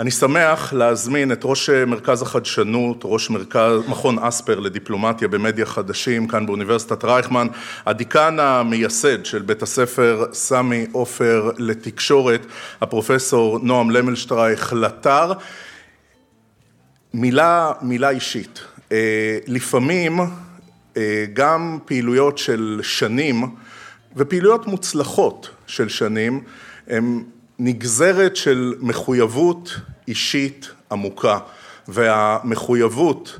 אני שמח להזמין את ראש מרכז החדשנות, ראש מרכז, מכון אספר לדיפלומטיה במדיה חדשים כאן באוניברסיטת רייכמן, הדיקן המייסד של בית הספר סמי עופר לתקשורת, הפרופסור נועם למלשטרייך לטר. מילה, מילה אישית, אה, לפעמים אה, גם פעילויות של שנים ופעילויות מוצלחות של שנים הן נגזרת של מחויבות אישית עמוקה והמחויבות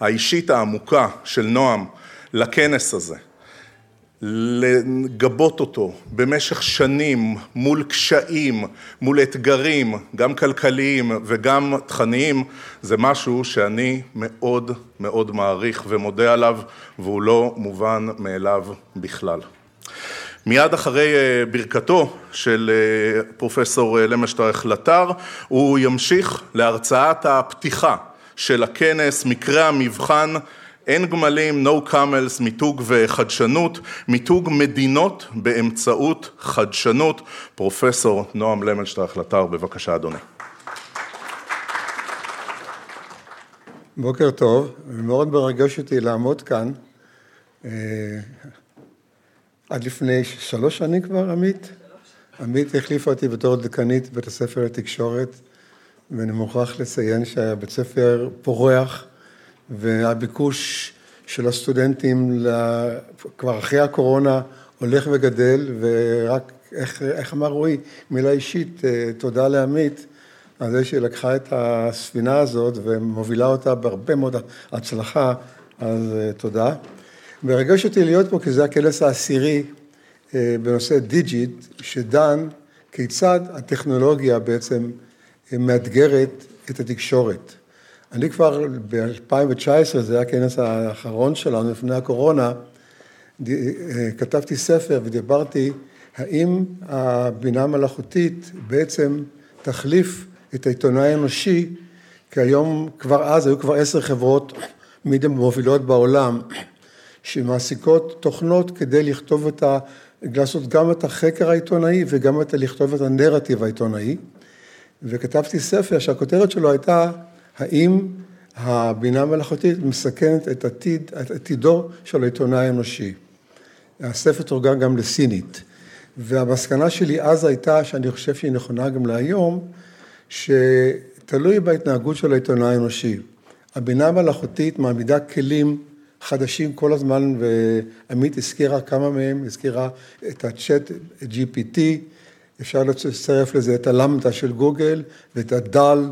האישית העמוקה של נועם לכנס הזה לגבות אותו במשך שנים מול קשיים, מול אתגרים, גם כלכליים וגם תכניים, זה משהו שאני מאוד מאוד מעריך ומודה עליו והוא לא מובן מאליו בכלל. מיד אחרי אה, ברכתו של אה, פרופסור אה, למשטרך לטר, הוא ימשיך להרצאת הפתיחה של הכנס, מקרה המבחן אין גמלים, no camels, מיתוג וחדשנות, מיתוג מדינות באמצעות חדשנות. פרופסור נועם למלשטרייך לטר, בבקשה אדוני. בוקר טוב, מאוד מרגש אותי לעמוד כאן. עד לפני שלוש שנים כבר, עמית? עמית החליפה אותי בתור דקנית בית הספר לתקשורת, ואני מוכרח לציין שהבית ספר פורח, והביקוש של הסטודנטים כבר אחרי הקורונה הולך וגדל, ורק, איך, איך אמר רועי, מילה אישית, אה, תודה לעמית על זה שהיא לקחה את הספינה הזאת ומובילה אותה בהרבה מאוד הצלחה, אז אה, תודה. מרגש אותי להיות פה כי זה הכנס העשירי אה, בנושא דיג'יט, שדן כיצד הטכנולוגיה בעצם מאתגרת את התקשורת. אני כבר ב-2019, זה היה הכנס האחרון שלנו לפני הקורונה, אה, כתבתי ספר ודיברתי האם הבינה המלאכותית בעצם תחליף את העיתונאי האנושי, כי היום כבר אז היו כבר עשר חברות מידיה מובילות בעולם שמעסיקות תוכנות כדי לכתוב את ה... לעשות גם את החקר העיתונאי וגם את לכתוב את הנרטיב העיתונאי. וכתבתי ספר שהכותרת שלו הייתה האם הבינה המלאכותית מסכנת את עתיד, את עתידו של העיתונאי האנושי. הספר תורגם גם לסינית. והמסקנה שלי אז הייתה, שאני חושב שהיא נכונה גם להיום, שתלוי בהתנהגות של העיתונאי האנושי. הבינה המלאכותית מעמידה כלים חדשים כל הזמן, ועמית הזכירה כמה מהם, הזכירה את הצ'אט GPT, אפשר לצרף לזה את הלמדה של גוגל ואת הדל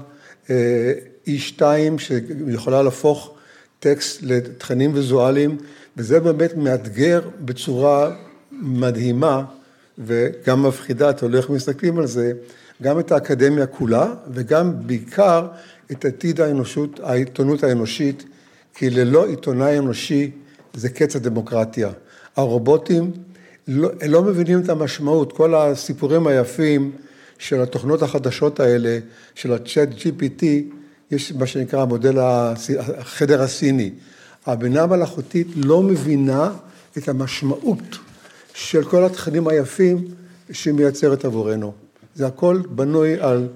E2 שיכולה להפוך טקסט לתכנים ויזואליים, וזה באמת מאתגר בצורה מדהימה וגם מפחידה, אתה הולך ומסתכלים על זה, גם את האקדמיה כולה וגם בעיקר את עתיד האנושות, העיתונות האנושית. כי ללא עיתונאי אנושי זה קץ הדמוקרטיה. הרובוטים לא, לא מבינים את המשמעות, כל הסיפורים היפים של התוכנות החדשות האלה, של ה-chat GPT, יש מה שנקרא המודל החדר הסיני. הבינה המלאכותית לא מבינה את המשמעות של כל התכנים היפים שהיא מייצרת עבורנו. זה הכל בנוי על,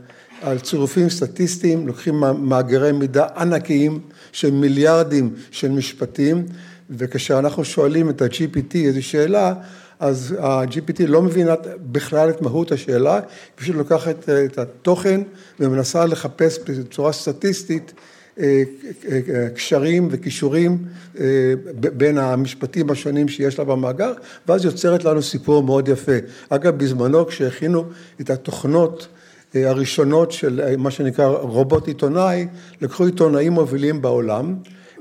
על צירופים סטטיסטיים, לוקחים מאגרי מידע ענקיים, של מיליארדים של משפטים, וכשאנחנו שואלים את ה-GPT איזו שאלה, אז ה-GPT לא מבינה בכלל את מהות השאלה, היא פשוט לוקחת את התוכן ומנסה לחפש בצורה סטטיסטית אה, אה, קשרים וכישורים אה, בין המשפטים השונים שיש לה במאגר, ואז יוצרת לנו סיפור מאוד יפה. אגב, בזמנו כשהכינו את התוכנות הראשונות של מה שנקרא רובוט עיתונאי, לקחו עיתונאים מובילים בעולם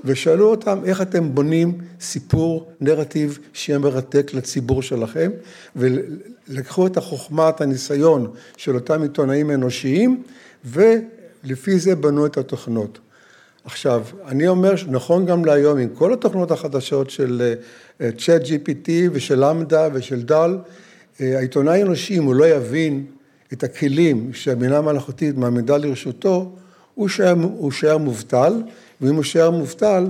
ושאלו אותם איך אתם בונים סיפור, נרטיב שיהיה מרתק לציבור שלכם ולקחו את החוכמה, את הניסיון של אותם עיתונאים אנושיים ולפי זה בנו את התוכנות. עכשיו, אני אומר שנכון גם להיום עם כל התוכנות החדשות של צ'אט אה, GPT ושל למדה ושל דל, אה, העיתונאי האנושי אם הוא לא יבין את הכלים שהבינה המלאכותית מעמידה לרשותו, הוא שער, מובטל, ואם הוא שער מובטל,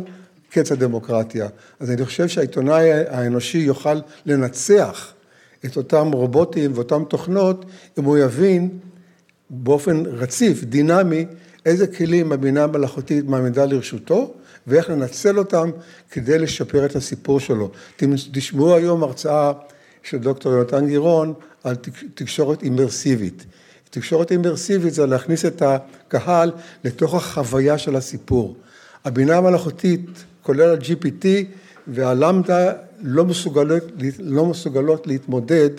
קץ הדמוקרטיה. אז אני חושב שהעיתונאי האנושי יוכל לנצח את אותם רובוטים ואותן תוכנות, אם הוא יבין באופן רציף, דינמי, איזה כלים הבינה המלאכותית מעמידה לרשותו, ואיך לנצל אותם כדי לשפר את הסיפור שלו. תשמעו היום הרצאה של דוקטור יונתן גירון על תקשורת אימרסיבית. תקשורת אימרסיבית זה להכניס את הקהל לתוך החוויה של הסיפור. הבינה המלאכותית, כולל ה-GPT והלמדה, לא מסוגלות, לא מסוגלות להתמודד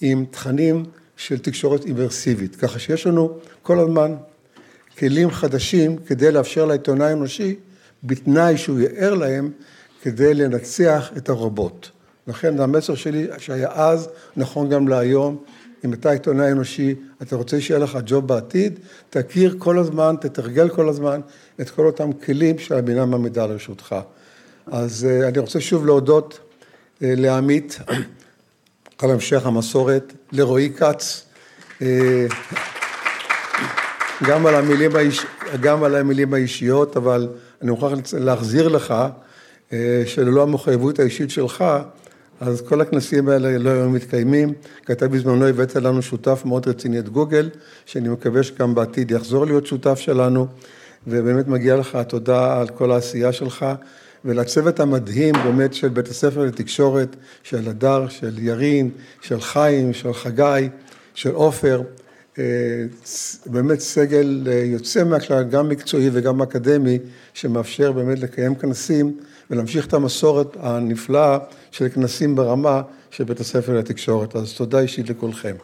עם תכנים של תקשורת אימרסיבית. ככה שיש לנו כל הזמן כלים חדשים כדי לאפשר לעיתונאי האנושי, בתנאי שהוא יער להם, כדי לנצח את הרובוט. לכן המסר שלי שהיה אז, נכון גם להיום, אם אתה עיתונאי אנושי, אתה רוצה שיהיה לך ג'וב בעתיד, תכיר כל הזמן, תתרגל כל הזמן את כל אותם כלים שהבינה מעמידה לרשותך. אז אה, אני רוצה שוב להודות אה, לעמית על המשך המסורת, לרועי כץ, אה, גם על האיש, גם על המילים האישיות, אבל אני מוכרח להחזיר לך שללא המחויבות האישית שלך, אז כל הכנסים האלה לא היו מתקיימים, כי אתה בזמנו הבאת לנו שותף מאוד רציני את גוגל, שאני מקווה שגם בעתיד יחזור להיות שותף שלנו, ובאמת מגיע לך תודה על כל העשייה שלך, ולצוות המדהים באמת של בית הספר לתקשורת, של הדר, של ירין, של חיים, של חגי, של עופר, אה, באמת סגל אה, יוצא מהכלל, גם מקצועי וגם אקדמי, שמאפשר באמת לקיים כנסים ולהמשיך את המסורת הנפלאה של כנסים ברמה של בית הספר לתקשורת. אז תודה אישית לכולכם.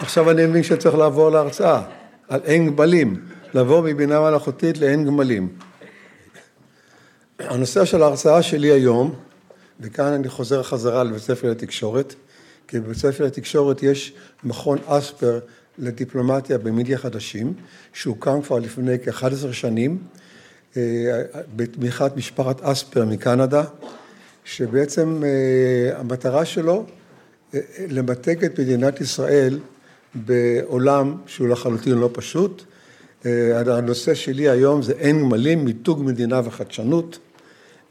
עכשיו אני מבין שצריך לעבור להרצאה על אין גמלים, לעבור מבינה מלאכותית לאין גמלים. הנושא של ההרצאה שלי היום, וכאן אני חוזר חזרה לבית ספר לתקשורת, כי בבית ספר לתקשורת יש מכון אספר לדיפלומטיה במדיה חדשים, שהוקם כבר לפני כ-11 שנים, בתמיכת משפחת אספר מקנדה, שבעצם אה, המטרה שלו אה, למתג את מדינת ישראל בעולם שהוא לחלוטין לא פשוט. הנושא שלי היום זה אין גמלים, מיתוג מדינה וחדשנות.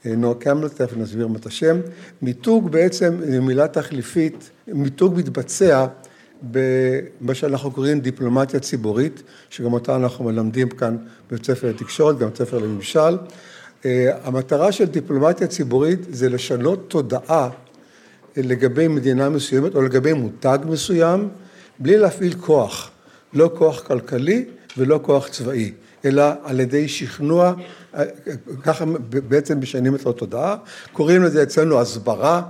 נועה קמבל, תכף נסביר מה את השם. מיתוג בעצם מילה תחליפית, מיתוג מתבצע במה שאנחנו קוראים דיפלומטיה ציבורית, שגם אותה אנחנו מלמדים כאן בבית ספר לתקשורת, גם בבית ספר לממשל. אה, המטרה של דיפלומטיה ציבורית זה לשנות תודעה לגבי מדינה מסוימת או לגבי מותג מסוים, בלי להפעיל כוח, לא כוח כלכלי ולא כוח צבאי, אלא על ידי שכנוע, אה, ככה בעצם משנים את התודעה, קוראים לזה אצלנו הסברה,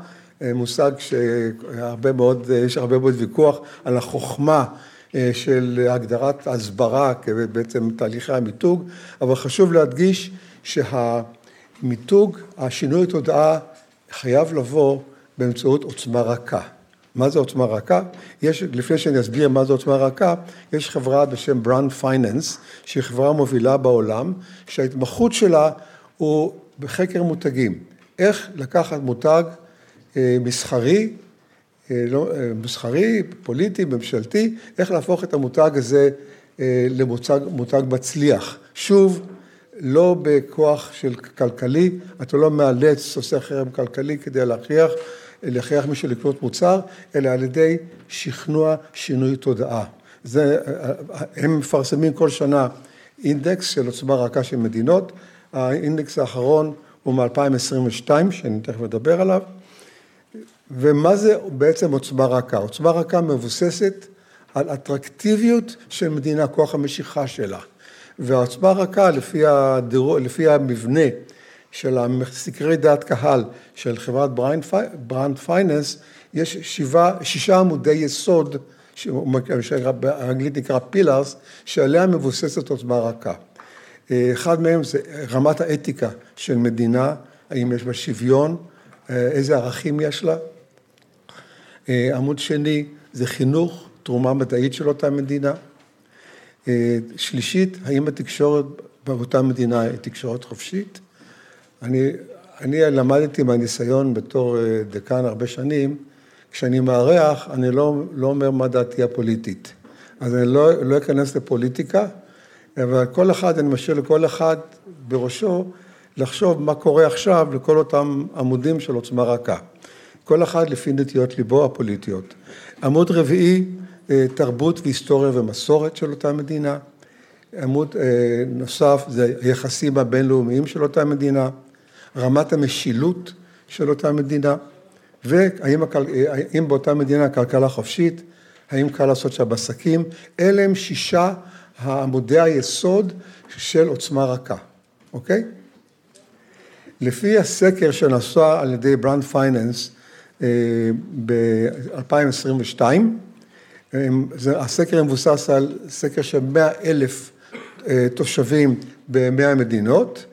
מושג שהרבה מאוד, יש הרבה מאוד ויכוח על החוכמה אה, של הגדרת הסברה כבעצם תהליכי המיתוג, אבל חשוב להדגיש שהמיתוג, השינוי תודעה חייב לבוא באמצעות עוצמה רכה. מה זה עוצמה רכה? יש, לפני שאני אסביר מה זה עוצמה רכה, יש חברה בשם Brand Finance, שהיא חברה מובילה בעולם, שההתמחות שלה הוא בחקר מותגים. איך לקחת מותג מסחרי, אה, לא, אה, מסחרי, פוליטי, ממשלתי, איך להפוך את המותג הזה למותג מותג מצליח. שוב, לא בכוח של כלכלי, אתה לא מאלץ, עושה חרם כלכלי כדי להכריח, להכריח מישהו לקנות מוצר, אלא על ידי שכנוע שינוי תודעה. זה, הם מפרסמים כל שנה אינדקס של עוצמה רכה של מדינות, האינדקס האחרון הוא מ-2022, שאני תכף אדבר עליו. ומה זה בעצם עוצמה רכה? עוצמה רכה מבוססת על אטרקטיביות של מדינה, כוח המשיכה שלה. והעוצמה רכה, לפי, הדירו, לפי המבנה של סקרי דעת קהל של חברת Brand Finance, יש שבעה, שישה עמודי יסוד, שבאנגלית נקרא פילארס, שעליה מבוססת עוצמה רכה. אחד מהם זה רמת האתיקה של מדינה, האם יש בה שוויון, איזה ערכים יש לה, אה, עמוד שני זה חינוך, תרומה מדעית של אותה מדינה. אה, שלישית, האם התקשורת באותה מדינה היא תקשורת חופשית? אני, אני למדתי מהניסיון בתור אה, דקן הרבה שנים, כשאני מארח, אני לא, לא אומר מה דעתי הפוליטית. אז אני לא, לא אכנס לפוליטיקה, אבל כל אחד, אני משאיר לכל אחד בראשו לחשוב מה קורה עכשיו לכל אותם עמודים של עוצמה רכה. כל אחד לפי נטיות ליבו הפוליטיות. עמוד רביעי, תרבות והיסטוריה ומסורת של אותה מדינה. עמוד נוסף זה היחסים הבינלאומיים של אותה מדינה, רמת המשילות של אותה מדינה, והאם באותה מדינה כלכלה חופשית, האם קל לעשות שם עסקים, אלה הם שישה עמודי היסוד של עוצמה רכה, אוקיי? לפי הסקר שנעשה על ידי Brand Finance ב-2022, הסקר מבוסס על סקר של 100 אלף אה, תושבים ב-100 מדינות,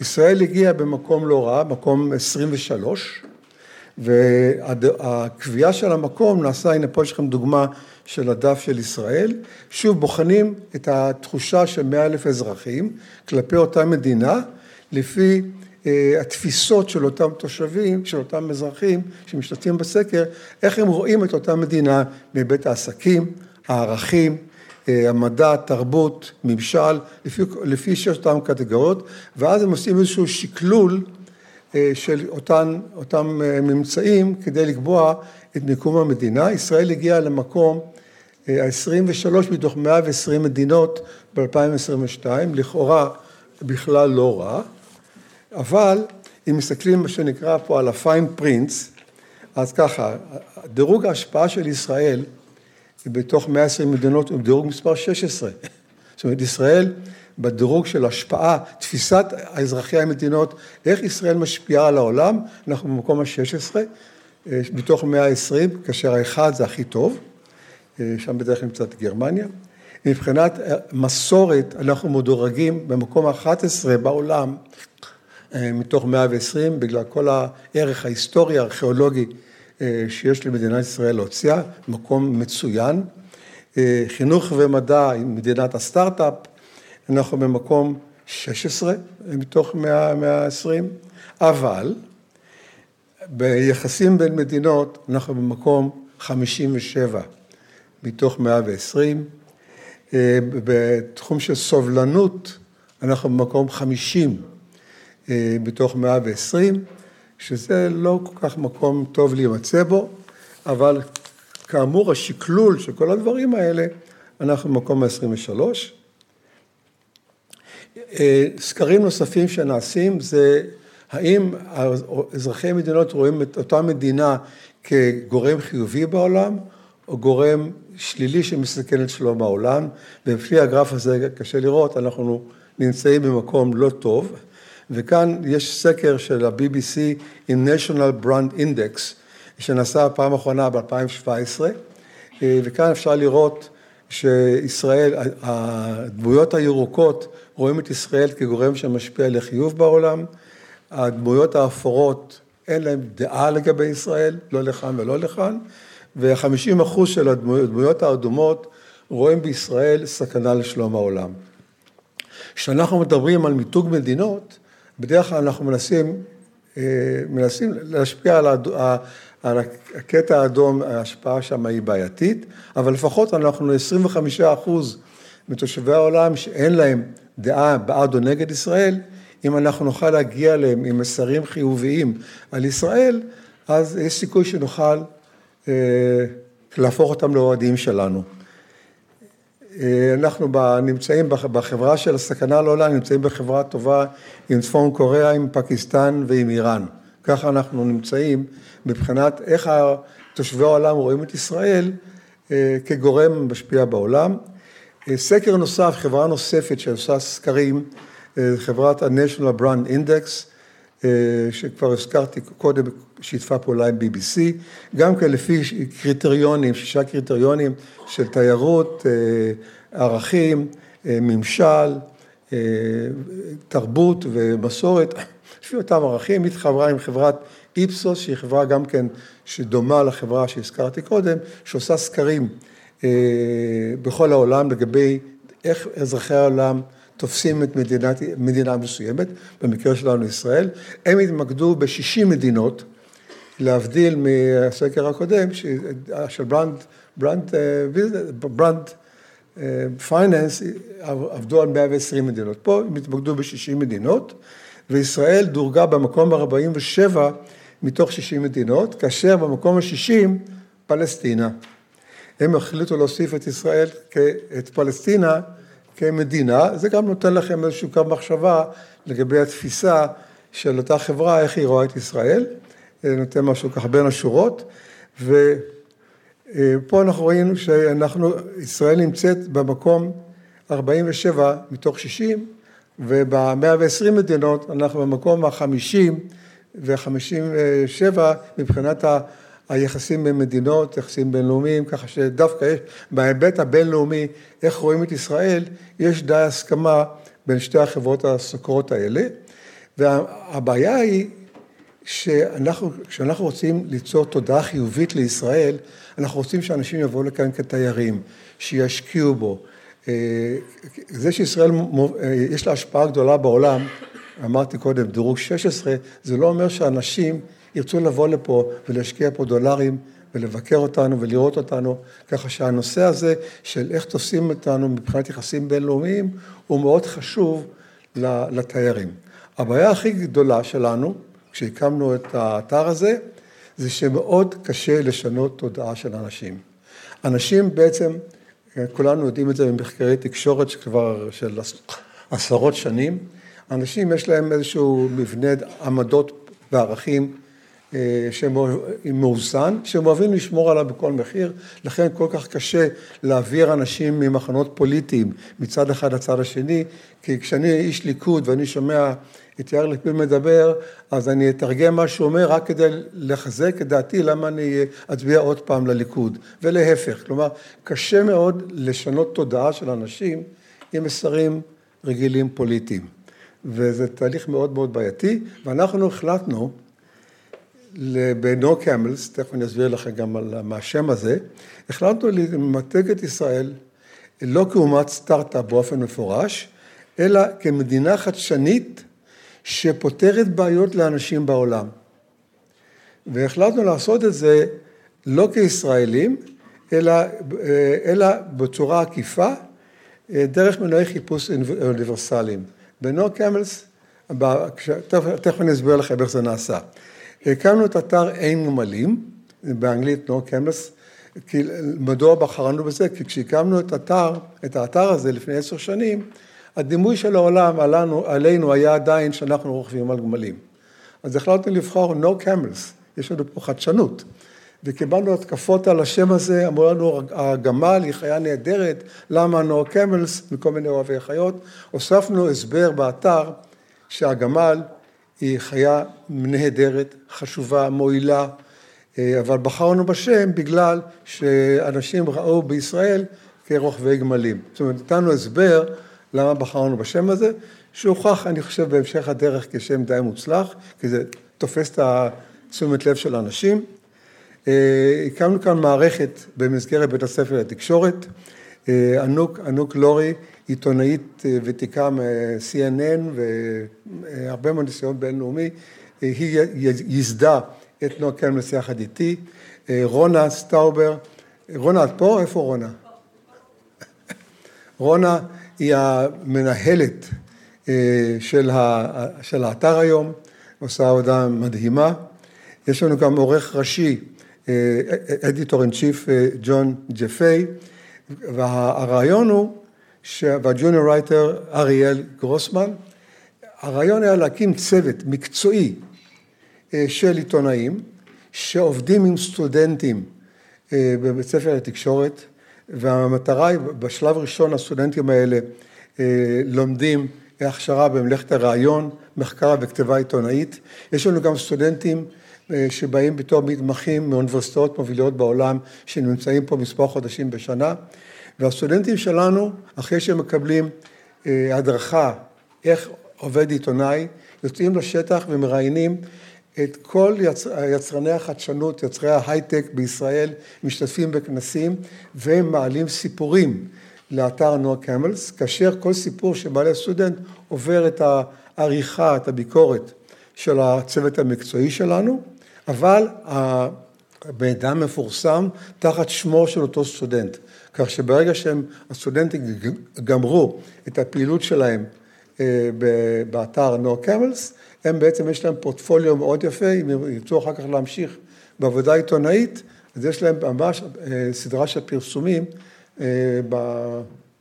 ישראל הגיעה במקום לא רע, מקום 23, והקביעה של המקום נעשה, הנה פה יש לכם דוגמה של הדף של ישראל, שוב בוחנים את התחושה של מאה אלף אזרחים כלפי אותה מדינה, לפי התפיסות של אותם תושבים, של אותם אזרחים שמשתתפים בסקר, איך הם רואים את אותה מדינה מבית העסקים, הערכים, אה, המדע, תרבות, ממשל, לפי, לפי שש אותם קטגוריות, ואז הם עושים איזשהו שקלול אה, של אותם, אותם אה, ממצאים כדי לקבוע את מיקום המדינה. ישראל הגיעה למקום ה-23 מתוך 120 מדינות ב-2022, לכאורה בכלל לא רע, אבל אם מסתכלים מה שנקרא פה על ה-fine אז ככה, דירוג ההשפעה של ישראל בתוך 120 מדינות הוא דירוג מספר 16. זאת אומרת, ישראל בדירוג של השפעה, תפיסת האזרחי המדינות, איך ישראל משפיעה על העולם, אנחנו במקום ה-16, מתוך 120, כאשר האחד זה הכי טוב, שם בדרך כלל נמצאת גרמניה. מבחינת מסורת, אנחנו מדורגים במקום ה-11 בעולם, מתוך 120, בגלל כל הערך ההיסטורי, הארכיאולוגי אה, שיש למדינת ישראל להוציאה, מקום מצוין. אה, חינוך ומדע עם מדינת הסטארט-אפ, אנחנו במקום 16 מתוך 120, אבל ביחסים בין מדינות אנחנו במקום 57 מתוך 120, אה, בתחום של סובלנות אנחנו במקום 50 מתוך 120, שזה לא כל כך מקום טוב להימצא בו, אבל כאמור השקלול של כל הדברים האלה, אנחנו במקום ה-23. אה, סקרים נוספים שנעשים זה האם אזרחי מדינות רואים את אותה מדינה כגורם חיובי בעולם, או גורם שלילי שמסכן את שלום העולם, ולפי הגרף הזה קשה לראות, אנחנו נמצאים במקום לא טוב. וכאן יש סקר של ה-BBC עם national brand index, שנעשה פעם אחרונה ב-2017, וכאן אפשר לראות שישראל, הדמויות הירוקות רואים את ישראל כגורם שמשפיע לחיוב בעולם, הדמויות האפורות אין להם דעה לגבי ישראל, לא לכאן ולא לכאן, ו-50 אחוז של הדמויות האדומות רואים בישראל סכנה לשלום העולם. כשאנחנו מדברים על מיתוג מדינות, בדרך כלל אנחנו מנסים, אה, מנסים להשפיע על, הד... על הקטע האדום, ההשפעה שם היא בעייתית, אבל לפחות אנחנו 25 אחוז מתושבי העולם שאין להם דעה בעד או נגד ישראל, אם אנחנו נוכל להגיע אליהם עם מסרים חיוביים על ישראל, אז יש סיכוי שנוכל אה, להפוך אותם לאוהדים שלנו. אה, אנחנו נמצאים בחברה של הסכנה לעולם, נמצאים בחברה טובה עם צפון קוריאה, עם פקיסטן ועם איראן. ככה אנחנו נמצאים מבחינת איך תושבי העולם רואים את ישראל אה, כגורם משפיע בעולם. אה, סקר נוסף, חברה נוספת שעושה סקרים, חברת ה-National Brand Index, שכבר הזכרתי קודם, שיתפה פעולה עם BBC, גם כן לפי קריטריונים, שישה קריטריונים של תיירות, ערכים, ממשל, תרבות ומסורת, לפי אותם ערכים, התחברה עם חברת איפסוס, שהיא חברה גם כן שדומה לחברה שהזכרתי קודם, שעושה סקרים בכל העולם לגבי איך אזרחי העולם תופסים את מדינת, מדינה מסוימת, במקרה שלנו ישראל. הם התמקדו ב-60 מדינות, להבדיל מהסקר הקודם של Brand, Brand, Brand Finance עבדו על 120 מדינות. פה הם התמקדו ב-60 מדינות, וישראל דורגה במקום ה-47 מתוך 60 מדינות, כאשר במקום ה-60 פלסטינה. הם החליטו להוסיף את ישראל, את פלסטינה כמדינה, זה גם נותן לכם איזשהו קו מחשבה לגבי התפיסה של אותה חברה, איך היא רואה את ישראל, זה נותן משהו ככה בין השורות, ופה אנחנו ראינו שאנחנו, ישראל נמצאת במקום 47 מתוך 60, וב-120 מדינות אנחנו במקום ה-50 ו-57 מבחינת היחסים בין מדינות, יחסים בינלאומיים, ככה שדווקא יש, בהיבט הבינלאומי, איך רואים את ישראל, יש די הסכמה בין שתי החברות הסוקרות האלה, והבעיה היא שאנחנו, כשאנחנו רוצים ליצור תודעה חיובית לישראל, אנחנו רוצים שאנשים יבואו לכאן כתיירים, שישקיעו בו. אה, זה שישראל, אה, יש לה השפעה גדולה בעולם, אמרתי קודם, דירוג 16, זה לא אומר שאנשים ירצו לבוא לפה ולהשקיע פה דולרים ולבקר אותנו ולראות אותנו, ככה שהנושא הזה של איך תופסים אותנו מבחינת יחסים בינלאומיים הוא מאוד חשוב לתיירים. הבעיה הכי גדולה שלנו, כשהקמנו את האתר הזה, זה שמאוד קשה לשנות תודעה של אנשים. אנשים בעצם, כולנו יודעים את זה במחקרי תקשורת שכבר של עשרות שנים, אנשים יש להם איזשהו מבנה עמדות וערכים מאוזן, שהם אוהבים לשמור עליו בכל מחיר, לכן כל כך קשה להעביר אנשים ממחנות פוליטיים מצד אחד לצד השני, כי כשאני איש ליכוד ואני שומע את יאיר לפיד מדבר, אז אני אתרגם מה שהוא אומר רק כדי לחזק את דעתי למה אני אצביע עוד פעם לליכוד, ולהפך, כלומר קשה מאוד לשנות תודעה של אנשים עם מסרים רגילים פוליטיים, וזה תהליך מאוד מאוד בעייתי, ואנחנו החלטנו בנו קמלס, תכף אני אסביר לכם גם על מה השם הזה, החלטנו למתג את ישראל לא כאומת סטארט-אפ באופן מפורש, אלא כמדינה חדשנית שפותרת בעיות לאנשים בעולם. והחלטנו לעשות את זה לא כישראלים, אלא, אלא בצורה עקיפה, דרך מנועי חיפוש אוניברסליים. בנו קמלס, תכף אני אסביר לכם איך זה נעשה. הקמנו את אתר אין נמלים, באנגלית no campus, כי מדוע בחרנו בזה? כי כשהקמנו את האתר, את האתר הזה לפני עשר שנים, הדימוי של העולם עלינו, עלינו היה עדיין שאנחנו רוכבים על גמלים. אז החלטנו לבחור no camels, יש לנו פה חדשנות. וקיבלנו התקפות על השם הזה, אמרו לנו הגמל היא חיה נהדרת, למה no camels, מכל מיני אוהבי חיות. הוספנו הסבר באתר שהגמל היא חיה נהדרת, חשובה, מועילה, אה, אבל בחרנו בשם בגלל שאנשים ראו בישראל כרוכבי גמלים. זאת אומרת, נתנו הסבר למה בחרנו בשם הזה, שהוכח, אני חושב, בהמשך הדרך כשם די מוצלח, כי זה תופס את תשומת לב של האנשים. אה, הקמנו כאן מערכת במסגרת בית הספר לתקשורת. אה, ענוק, ענוק לורי עיתונאית אה, ותיקה מ-CNN והרבה מאוד ניסיון בינלאומי, היא ייסדה את נועה קלמס יחד איתי, אה, רונה סטאובר, רונה את פה? איפה רונה? רונה היא המנהלת אה, של, של האתר היום, עושה עבודה מדהימה. יש לנו גם עורך ראשי, editor in chief ג'ון ג'פיי, והרעיון הוא וה junior writer אריאל גרוסמן. הרעיון היה להקים צוות מקצועי אה, של עיתונאים שעובדים עם סטודנטים אה, בבית ספר לתקשורת, והמטרה היא, בשלב ראשון הסטודנטים האלה אה, לומדים הכשרה במלאכת הרעיון, מחקר וכתיבה עיתונאית. יש לנו גם סטודנטים שבאים בתור מתמחים מאוניברסיטאות מובילות בעולם, שנמצאים פה מספר חודשים בשנה. והסטודנטים שלנו, אחרי שהם מקבלים אה, הדרכה איך עובד עיתונאי, יוצאים לשטח ומראיינים את כל יצר, יצרני החדשנות, יצרי ההייטק בישראל, משתתפים בכנסים והם מעלים סיפורים לאתר נועה קמלס, כאשר כל סיפור שמעלה סטודנט עובר את העריכה, את הביקורת של הצוות המקצועי שלנו, אבל המידע מפורסם תחת שמו של אותו סטודנט. כך שברגע שהם, הסטודנטים גמרו את הפעילות שלהם אה, באתר נו קמלס, הם בעצם, יש להם פורטפוליו מאוד יפה, אם ירצו אחר כך להמשיך בעבודה עיתונאית, אז יש להם ממש אה, סדרה של פרסומים אה,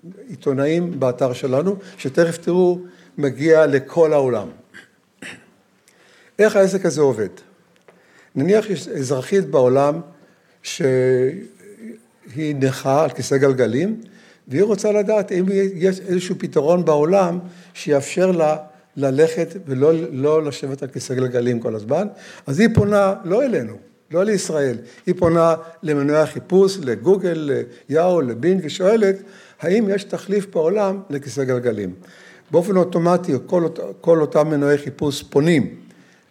בעיתונאים באתר שלנו, שתכף תראו, מגיע לכל העולם. איך העסק הזה עובד? נניח יש אזרחית בעולם שהיא נכה על כיסא גלגלים, והיא רוצה לדעת אם יש איזשהו פתרון בעולם שיאפשר לה ללכת ולא לא לשבת על כיסא גלגלים כל הזמן, אז היא פונה לא אלינו, לא לישראל, היא פונה למנועי החיפוש, לגוגל, ליאו, לבינג, ושואלת, האם יש תחליף בעולם לכיסא גלגלים? באופן אוטומטי, כל, כל אותם מנועי חיפוש פונים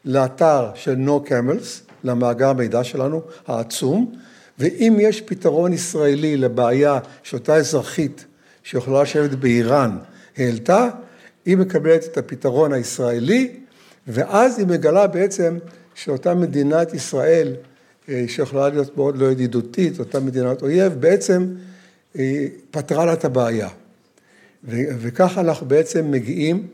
לאתר של No Camels, למאגר המידע שלנו, העצום, ואם יש פתרון ישראלי לבעיה שאותה אזרחית שיכולה לשבת באיראן העלתה, היא מקבלת את הפתרון הישראלי, ואז היא מגלה בעצם שאותה מדינת ישראל, אה, שיכולה להיות מאוד לא ידידותית, אותה מדינת אויב, בעצם אה, פתרה לה את הבעיה. וככה אנחנו בעצם מגיעים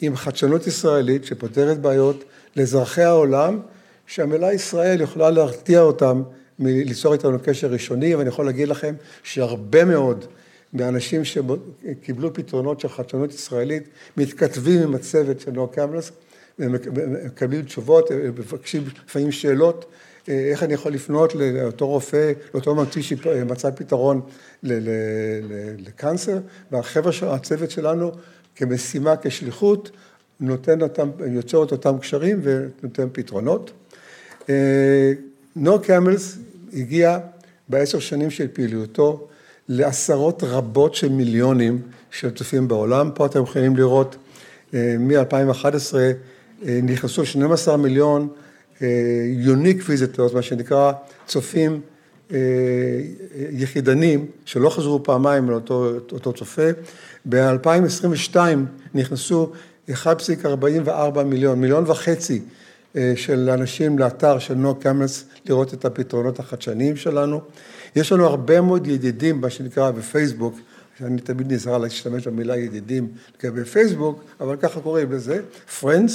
עם חדשנות ישראלית שפותרת בעיות לאזרחי העולם, שהמילה ישראל יכולה להרתיע אותם מליצור איתנו קשר ראשוני, ואני יכול להגיד לכם שהרבה מאוד מאנשים שקיבלו פתרונות של חדשנות ישראלית, מתכתבים עם הצוות של נועה קמלס, ומקבלים תשובות, מבקשים לפעמים שאלות, איך אני יכול לפנות לאותו רופא, לאותו ממציא שמצא פתרון לקאנסר, והחבר'ה של הצוות שלנו כמשימה, כשליחות, נותן אותם, יוצר את אותם קשרים ונותן פתרונות. NoCamels הגיע בעשר שנים של פעילותו לעשרות רבות של מיליונים של צופים בעולם. פה אתם יכולים לראות אה, מ-2011 אה, נכנסו 12 מיליון unique אה, visitors, מה שנקרא צופים יחידנים שלא חזרו פעמיים לאותו צופה. ב-2022 נכנסו 1.44 מיליון, מיליון וחצי של אנשים לאתר של נו קמלס לראות את הפתרונות החדשניים שלנו. יש לנו הרבה מאוד ידידים, מה שנקרא בפייסבוק, שאני תמיד נזהר להשתמש במילה ידידים לגבי פייסבוק, אבל ככה קוראים לזה, Friends.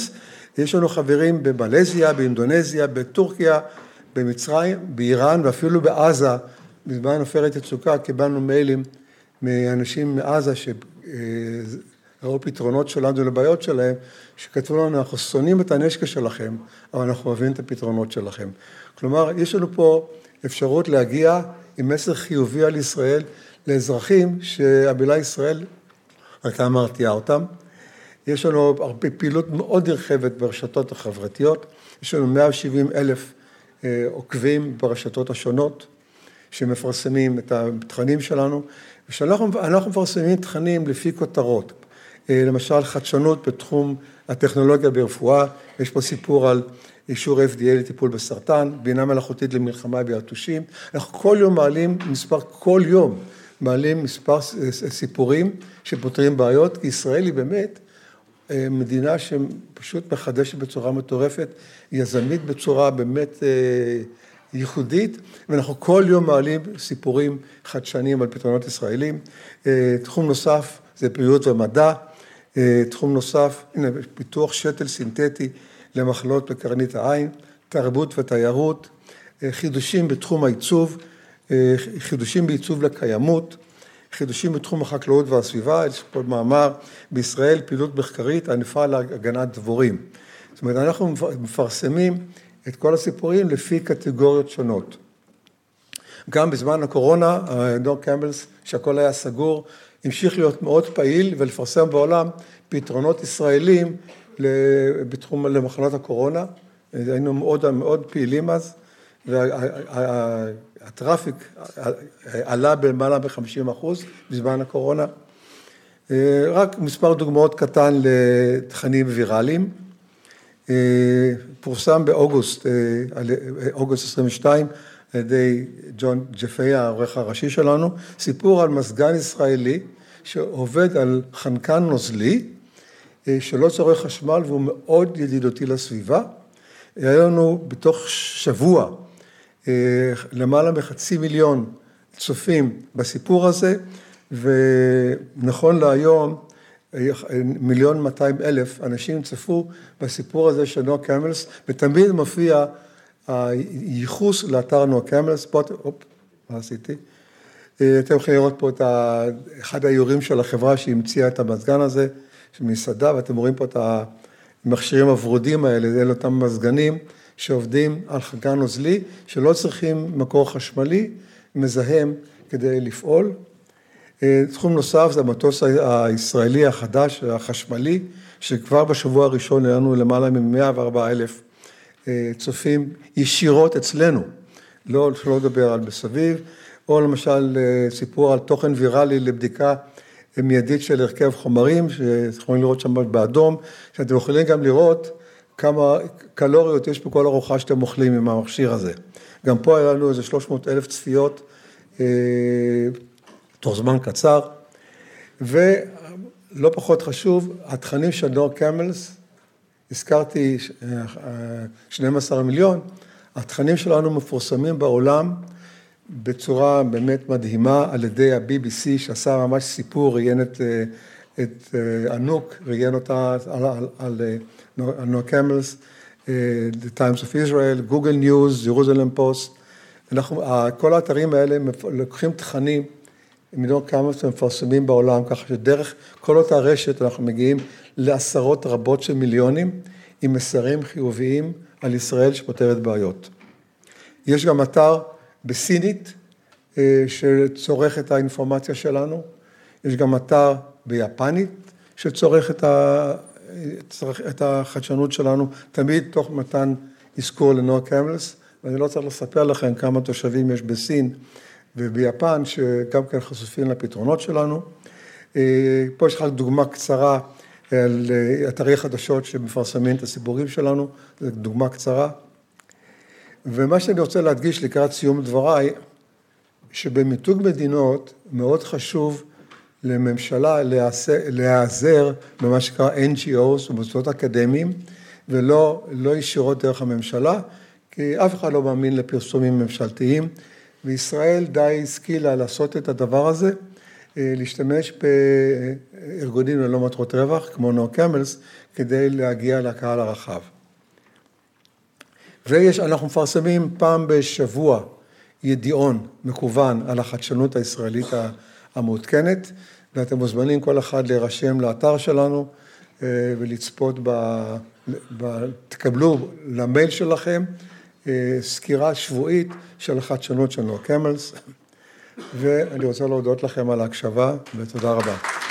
יש לנו חברים במלזיה, באינדונזיה, בטורקיה, במצרים, באיראן ואפילו בעזה. בזמן עופרת יצוקה קיבלנו מיילים מאנשים מעזה שראו פתרונות שלנו לבעיות שלהם, שכתבו לנו, אנחנו שונאים את הנשקה שלכם, אבל אנחנו אוהבים את הפתרונות שלכם. כלומר, יש לנו פה אפשרות להגיע עם מסר חיובי על ישראל לאזרחים שהמילה ישראל הייתה מרתיעה אותם. יש לנו הרבה פעילות מאוד נרחבת ברשתות החברתיות, יש לנו 170 אלף אה, עוקבים ברשתות השונות שמפרסמים את התכנים שלנו, ושאנחנו מפרסמים תכנים לפי כותרות, למשל חדשנות בתחום הטכנולוגיה ברפואה, יש פה סיפור על אישור FDA לטיפול בסרטן, בינה מלאכותית למלחמה ביתושים. אנחנו כל יום מעלים מספר, כל יום מעלים מספר סיפורים שפותרים בעיות, כי ישראל היא באמת אה, מדינה שפשוט מחדשת בצורה מטורפת, יזמית בצורה באמת אה, ייחודית, ואנחנו כל יום מעלים סיפורים חדשניים על פתרונות ישראלים. אה, תחום נוסף זה בריאות ומדע, תחום נוסף, הנה, פיתוח שתל סינתטי למחלות בקרנית העין, תרבות ותיירות, אה, חידושים בתחום העיצוב, אה, חידושים בעיצוב לקיימות, חידושים בתחום החקלאות והסביבה, יש פה מאמר בישראל, פעילות מחקרית ענפה להגנת דבורים. זאת אומרת, אנחנו מפרסמים את כל הסיפורים לפי קטגוריות שונות. גם בזמן הקורונה, דור קמבלס, שהכל היה סגור, המשיך להיות מאוד פעיל ולפרסם בעולם פתרונות ישראלים בתחום, למחלות הקורונה, היינו מאוד מאוד פעילים אז, והטראפיק עלה בלמעלה מ-50 אחוז בזמן הקורונה. רק מספר דוגמאות קטן לתכנים ויראליים. פורסם באוגוסט, אוגוסט 22, על ידי ג'ון ג'פיי, העורך הראשי שלנו, סיפור על מזגן ישראלי שעובד על חנקן נוזלי, אה, שלא צורך חשמל והוא מאוד ידידותי לסביבה. היה לנו בתוך שבוע אה, למעלה מחצי מיליון צופים בסיפור הזה, ונכון להיום מיליון 200 אלף אנשים צפו בסיפור הזה של נועה קמלס, ותמיד מופיע הייחוס לאתר נועה קמלס, פה, הופ, מה עשיתי? אתם יכולים לראות פה את אחד האיורים של החברה שהמציאה את המזגן הזה, של מסעדה, ואתם רואים פה את המכשירים הוורודים האלה, אלה אותם מזגנים שעובדים על חגן נוזלי, שלא צריכים מקור חשמלי, מזהם כדי לפעול. תחום נוסף זה המטוס הישראלי החדש, החשמלי, שכבר בשבוע הראשון היה לנו למעלה מ-104 אלף אה, צופים ישירות אצלנו, לא, שלא לדבר על מסביב, או למשל אה, סיפור על תוכן ויראלי לבדיקה מיידית של הרכב חומרים, שאתם יכולים לראות שם באדום, שאתם יכולים גם לראות כמה קלוריות יש בכל ארוחה שאתם אוכלים עם המכשיר הזה. גם פה היה לנו איזה 300 אלף צפיות אה, תוך זמן קצר, ולא פחות חשוב, התכנים של דור קמלס, הזכרתי 12 מיליון, התכנים שלנו מפורסמים בעולם בצורה באמת מדהימה על ידי ה-BBC שעשה ממש סיפור, ראיין את, את ענוק, ראיין אותה על, על, על, על נור קמלס, The Times of Israel, Google News, Jerusalem Post, אנחנו, כל האתרים האלה לוקחים תכנים מנור קמלס ומפרסמים בעולם, ככה שדרך כל אותה רשת אנחנו מגיעים לעשרות רבות של מיליונים עם מסרים חיוביים על ישראל שפותרת בעיות. יש גם אתר בסינית אה, שצורך את האינפורמציה שלנו, יש גם אתר ביפנית שצורך את, ה... את החדשנות שלנו, תמיד תוך מתן אזכור לנועה קמלס, ואני לא צריך לספר לכם כמה תושבים יש בסין וביפן שגם כן חשופים לפתרונות שלנו. אה, פה יש לך דוגמה קצרה על אה, אתרי חדשות שמפרסמים את הסיפורים שלנו, זו דוגמה קצרה. ומה שאני רוצה להדגיש לקראת סיום דבריי, שבמיתוג מדינות מאוד חשוב לממשלה להיעזר במה שנקרא NGOs, במוסדות אקדמיים, ולא לא ישירות דרך הממשלה, כי אף אחד לא מאמין לפרסומים ממשלתיים, וישראל די השכילה לעשות את הדבר הזה. אה, להשתמש בארגונים ללא מטרות רווח, כמו נו קמלס, כדי להגיע לקהל הרחב. ואנחנו מפרסמים פעם בשבוע ידיעון מקוון על החדשנות הישראלית המעודכנת, ואתם מוזמנים כל אחד להירשם לאתר שלנו אה, ולצפות ב... ב... תקבלו למייל שלכם אה, סקירה שבועית של החדשנות של נו קמלס. ואני רוצה להודות לכם על ההקשבה, ותודה רבה.